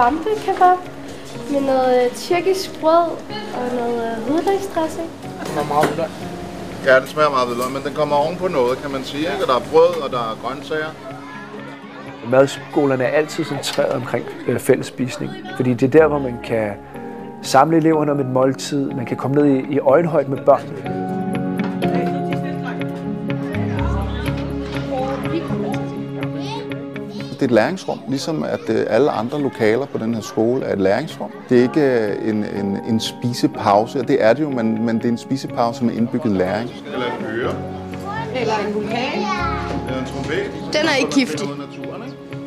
svampekebab med noget øh, tyrkisk brød og noget øh, hvidløgsdressing. Den er meget hvidløg. Ja, den smager meget hvidløg, men den kommer oven på noget, kan man sige. Ikke? Og der er brød, og der er grøntsager. Madskolerne er altid centreret omkring øh, fællesspisning, fordi det er der, hvor man kan samle eleverne om et måltid, man kan komme ned i, i øjenhøjde med børnene. Det er et læringsrum, ligesom at øh, alle andre lokaler på den her skole er et læringsrum. Det er ikke øh, en, en, en spisepause, og det er det jo, men, men det er en spisepause med indbygget læring. Eller en øre. Eller en vulkan. Eller en trompet. Den er ikke giftig.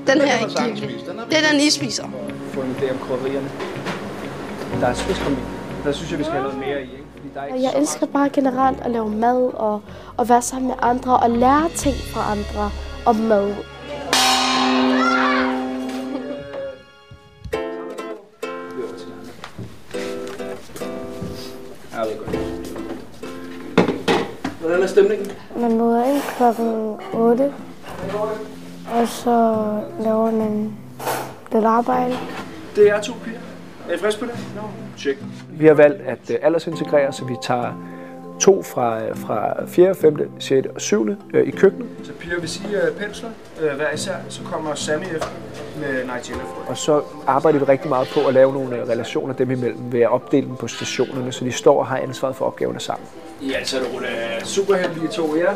Den her er ikke giftig. Det er den, I spiser. Få en idé om krydderierne. Der er spidskombi. Der synes jeg, vi skal have noget mere i. Ikke? Er jeg elsker bare generelt at lave mad og, og være sammen med andre og lære ting fra andre om mad. Hvordan er stemningen? Man møder ind klokken 8, og så laver man lidt arbejde. Det er to piger. Er I friske på det? No. Check. Vi har valgt at uh, aldersintegrere, så vi tager to fra, øh, fra 4., 5., 6. og 7. Uh, i køkkenet. Så piger vil sige uh, pensler uh, hver især, så kommer Sammy efter med Nigella Og så arbejder vi rigtig meget på at lave nogle uh, relationer dem imellem ved at opdele dem på stationerne, så de står og har ansvaret for opgaverne sammen. I er altså nogle uh, super heldige to, ja?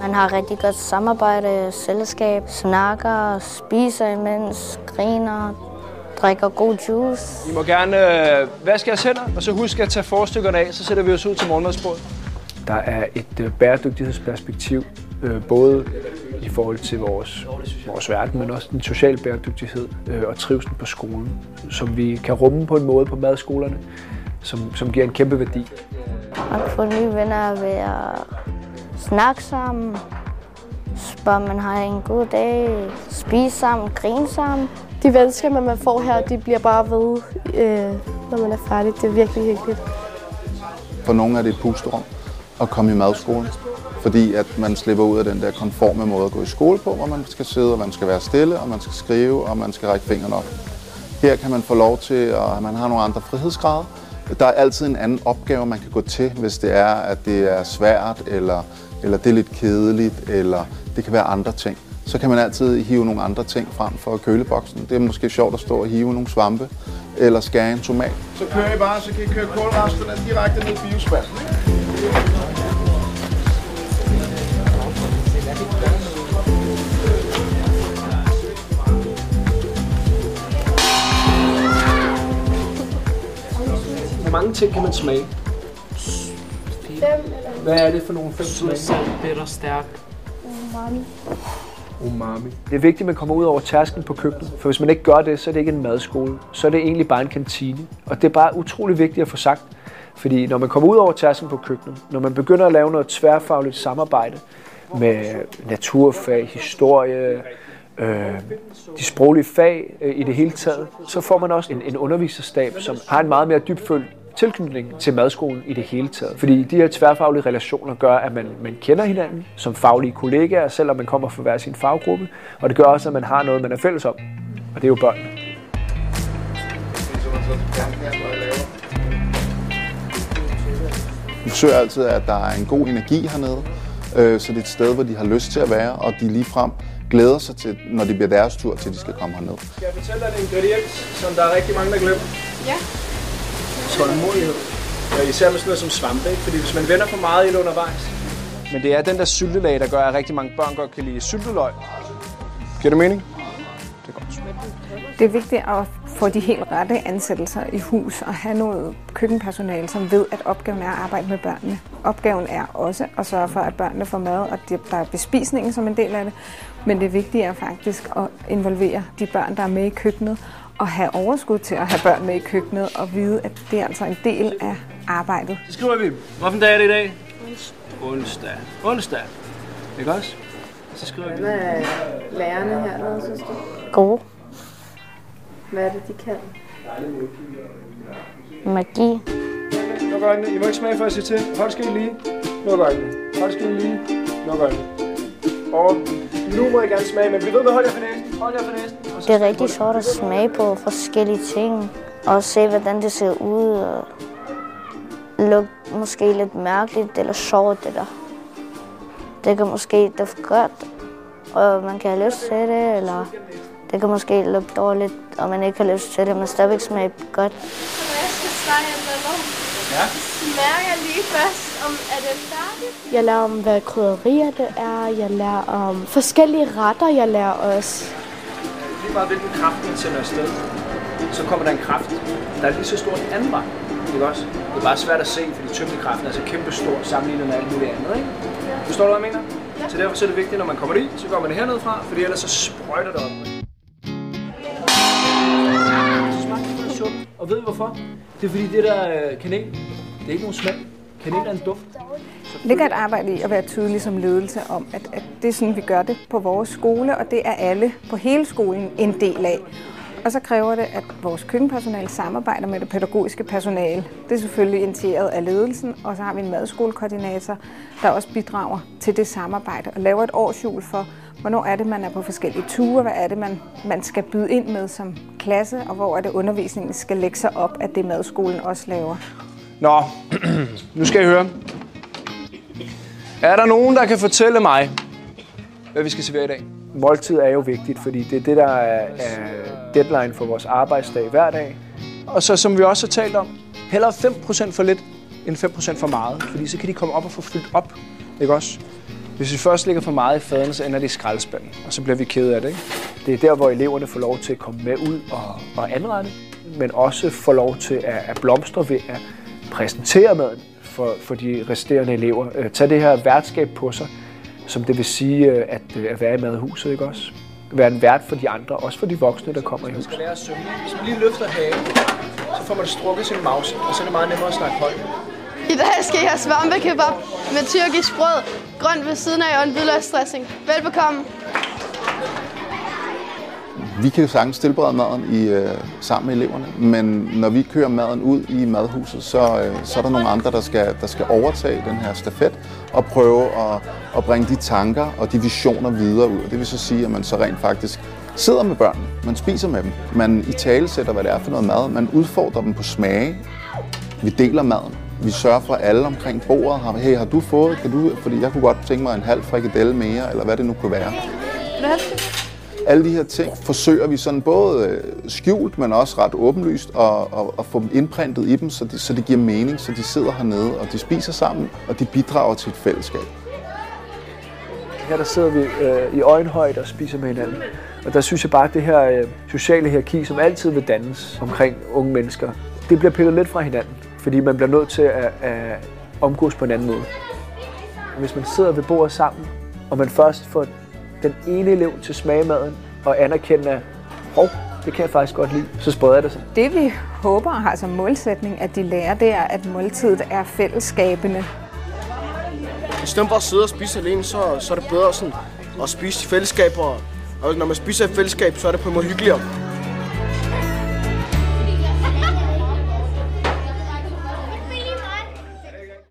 Man har rigtig godt samarbejde, selskab, snakker, spiser imens, griner, drikker god juice. I må gerne øh, vaske jeres hænder, og så husk at tage forstykkerne af, så sætter vi os ud til morgenmadsbordet. Der er et øh, bæredygtighedsperspektiv, øh, både i forhold til vores, vores verden, men også den sociale bæredygtighed øh, og trivsel på skolen, som vi kan rumme på en måde på madskolerne, som, som giver en kæmpe værdi. Man kan få nye venner ved at snakke sammen, spørge, man har en god dag, spise sammen, grine sammen. De venskaber, man får her, de bliver bare ved, øh, når man er færdig. Det er virkelig hyggeligt. For nogle er det et pusterum at komme i madskolen, fordi at man slipper ud af den der konforme måde at gå i skole på, hvor man skal sidde, og man skal være stille, og man skal skrive, og man skal række fingrene op. Her kan man få lov til, at man har nogle andre frihedsgrader. Der er altid en anden opgave, man kan gå til, hvis det er, at det er svært, eller, eller det er lidt kedeligt, eller det kan være andre ting. Så kan man altid hive nogle andre ting frem for køleboksen. Det er måske sjovt at stå og hive nogle svampe, eller skære en tomat. Så kører I bare, så kan I køre kålresterne direkte ned i biospanden. Hvor mange ting kan man smage? Hvad er det for nogle fem smage? Salt, bitter, stærk. Umami. Det er vigtigt, at man kommer ud over tærsken på køkkenet, for hvis man ikke gør det, så er det ikke en madskole. Så er det egentlig bare en kantine. Og det er bare utrolig vigtigt at få sagt, fordi når man kommer ud over tærsken på køkkenet, når man begynder at lave noget tværfagligt samarbejde med naturfag, historie, øh, de sproglige fag øh, i det hele taget, så får man også en, en underviserstab, som har en meget mere dybfølt tilknytning til madskolen i det hele taget. Fordi de her tværfaglige relationer gør, at man, man kender hinanden som faglige kollegaer, selvom man kommer fra hver sin faggruppe. Og det gør også, at man har noget, man er fælles om. Og det er jo børnene. Vi forsøger altid, at der er en god energi hernede, øh, så det er et sted, hvor de har lyst til at være, og de ligefrem glæder sig til, når det bliver deres tur, til de skal komme herned. Skal jeg fortælle dig en ingrediens, som der er rigtig mange, der glemmer? Ja. Tålmodighed. Ja, især med sådan noget som svampe, ikke? Fordi hvis man vender for meget i det undervejs. Men det er den der syltelag, der gør, at rigtig mange børn godt kan lide sylteløg. Giver det mening? Det er godt. Det er vigtigt at få de helt rette ansættelser i hus og have noget køkkenpersonale, som ved, at opgaven er at arbejde med børnene. Opgaven er også at sørge for, at børnene får mad, og der er bespisningen som en del af det. Men det vigtige er faktisk at involvere de børn, der er med i køkkenet, og have overskud til at have børn med i køkkenet, og vide, at det er altså en del af arbejdet. Så skriver vi, hvilken dag er det i dag? Onsdag. Onsdag. Onsdag. Ikke også? Så skriver vi. Hvad er lærerne hernede, synes du? God Hvad er det, de kan? magi. Luk øjnene. I må ikke smage for at se til. Hold skeen lige. Luk øjnene. Hold skeen lige. Luk øjnene. Og nu må I gerne smage, men vi ved, hvad hold jer for næsen. Hold jer for næsen. Det er rigtig sjovt at smage på forskellige ting, og se, hvordan det ser ud, og lugte måske lidt mærkeligt eller sjovt, eller det kan måske dufte godt, og man kan have lyst til det, eller det kan måske lugte dårligt, og man ikke har lyst til det, men stadigvæk smage godt. Jeg skal snakke. Ja. Smager lige først, om er det færdigt? Jeg lærer om, hvad krydderier det er. Jeg lærer om forskellige retter. Jeg lærer også meget hvilken kraft den sender afsted, så kommer der en kraft, der er lige så stor en anden vej. Ikke også? Det er bare svært at se, fordi tyngdekraften er så kæmpe stor sammenlignet med alt muligt andet. Ikke? Forstår du, hvad jeg mener? Ja. Så derfor så er det vigtigt, når man kommer dit, så går man hernede fra, fordi ellers så sprøjter det op. Så smager det suppe. Og ved I hvorfor? Det er fordi det der øh, kanel, det er ikke nogen smag. Kanel er en duft. Ligger et arbejde i at være tydelig som ledelse om, at, at det er sådan, vi gør det på vores skole, og det er alle på hele skolen en del af. Og så kræver det, at vores køkkenpersonale samarbejder med det pædagogiske personale. Det er selvfølgelig initieret af ledelsen, og så har vi en madskolekoordinator, der også bidrager til det samarbejde og laver et årsjul for, hvornår er det, man er på forskellige ture, hvad er det, man, man skal byde ind med som klasse, og hvor er det, undervisningen skal lægge sig op, at det madskolen også laver. Nå, nu skal I høre. Er der nogen, der kan fortælle mig, hvad vi skal servere i dag? Måltid er jo vigtigt, fordi det er det, der er, er deadline for vores arbejdsdag hver dag. Og så som vi også har talt om, hellere 5% for lidt, end 5% for meget. Fordi så kan de komme op og få fyldt op. Ikke også? Hvis vi først ligger for meget i faden, så ender det i skraldespanden, og så bliver vi kede af det. Ikke? Det er der, hvor eleverne får lov til at komme med ud og, og anrette, men også får lov til at, at blomstre ved at præsentere maden for, for de resterende elever. Øh, tag det her værtskab på sig, som det vil sige øh, at, øh, at være i madhuset, ikke også? Være en vært for de andre, også for de voksne, der kommer i huset. Man skal lære at synge. Hvis man lige løfter hagen, så får man strukket sin mause, og så er det meget nemmere at snakke højt. I dag skal jeg have svampe-kebab med tyrkisk brød, grønt ved siden af og en hvidløgsdressing. Velbekomme. Vi kan jo sagtens tilberede maden i, øh, sammen med eleverne, men når vi kører maden ud i madhuset, så, øh, så er der nogle andre, der skal, der skal overtage den her stafet og prøve at, at bringe de tanker og de visioner videre ud. Det vil så sige, at man så rent faktisk sidder med børnene, man spiser med dem, man i tale sætter, hvad det er for noget mad, man udfordrer dem på smage, vi deler maden. Vi sørger for, at alle omkring bordet har, hey, har du fået, kan du, fordi jeg kunne godt tænke mig en halv frikadelle mere, eller hvad det nu kunne være. Alle de her ting forsøger vi sådan både øh, skjult, men også ret åbenlyst at, at, at få dem indprintet i dem, så de, så det giver mening, så de sidder hernede, og de spiser sammen, og de bidrager til et fællesskab. Her der sidder vi øh, i øjenhøjde og spiser med hinanden. Og der synes jeg bare, at det her øh, sociale hierarki, som altid vil dannes omkring unge mennesker, det bliver pillet lidt fra hinanden. Fordi man bliver nødt til at, at omgås på en anden måde. Hvis man sidder ved bordet sammen, og man først får den ene elev til smagemaden og anerkende, at hov, det kan jeg faktisk godt lide, så spreder det sig. Det vi håber og har som målsætning, at de lærer, det er, at måltidet er fællesskabende. I stedet for at sidde og spise alene, så, så er det bedre sådan at spise i fællesskab. Og, og når man spiser i fællesskab, så er det på en måde hyggeligere.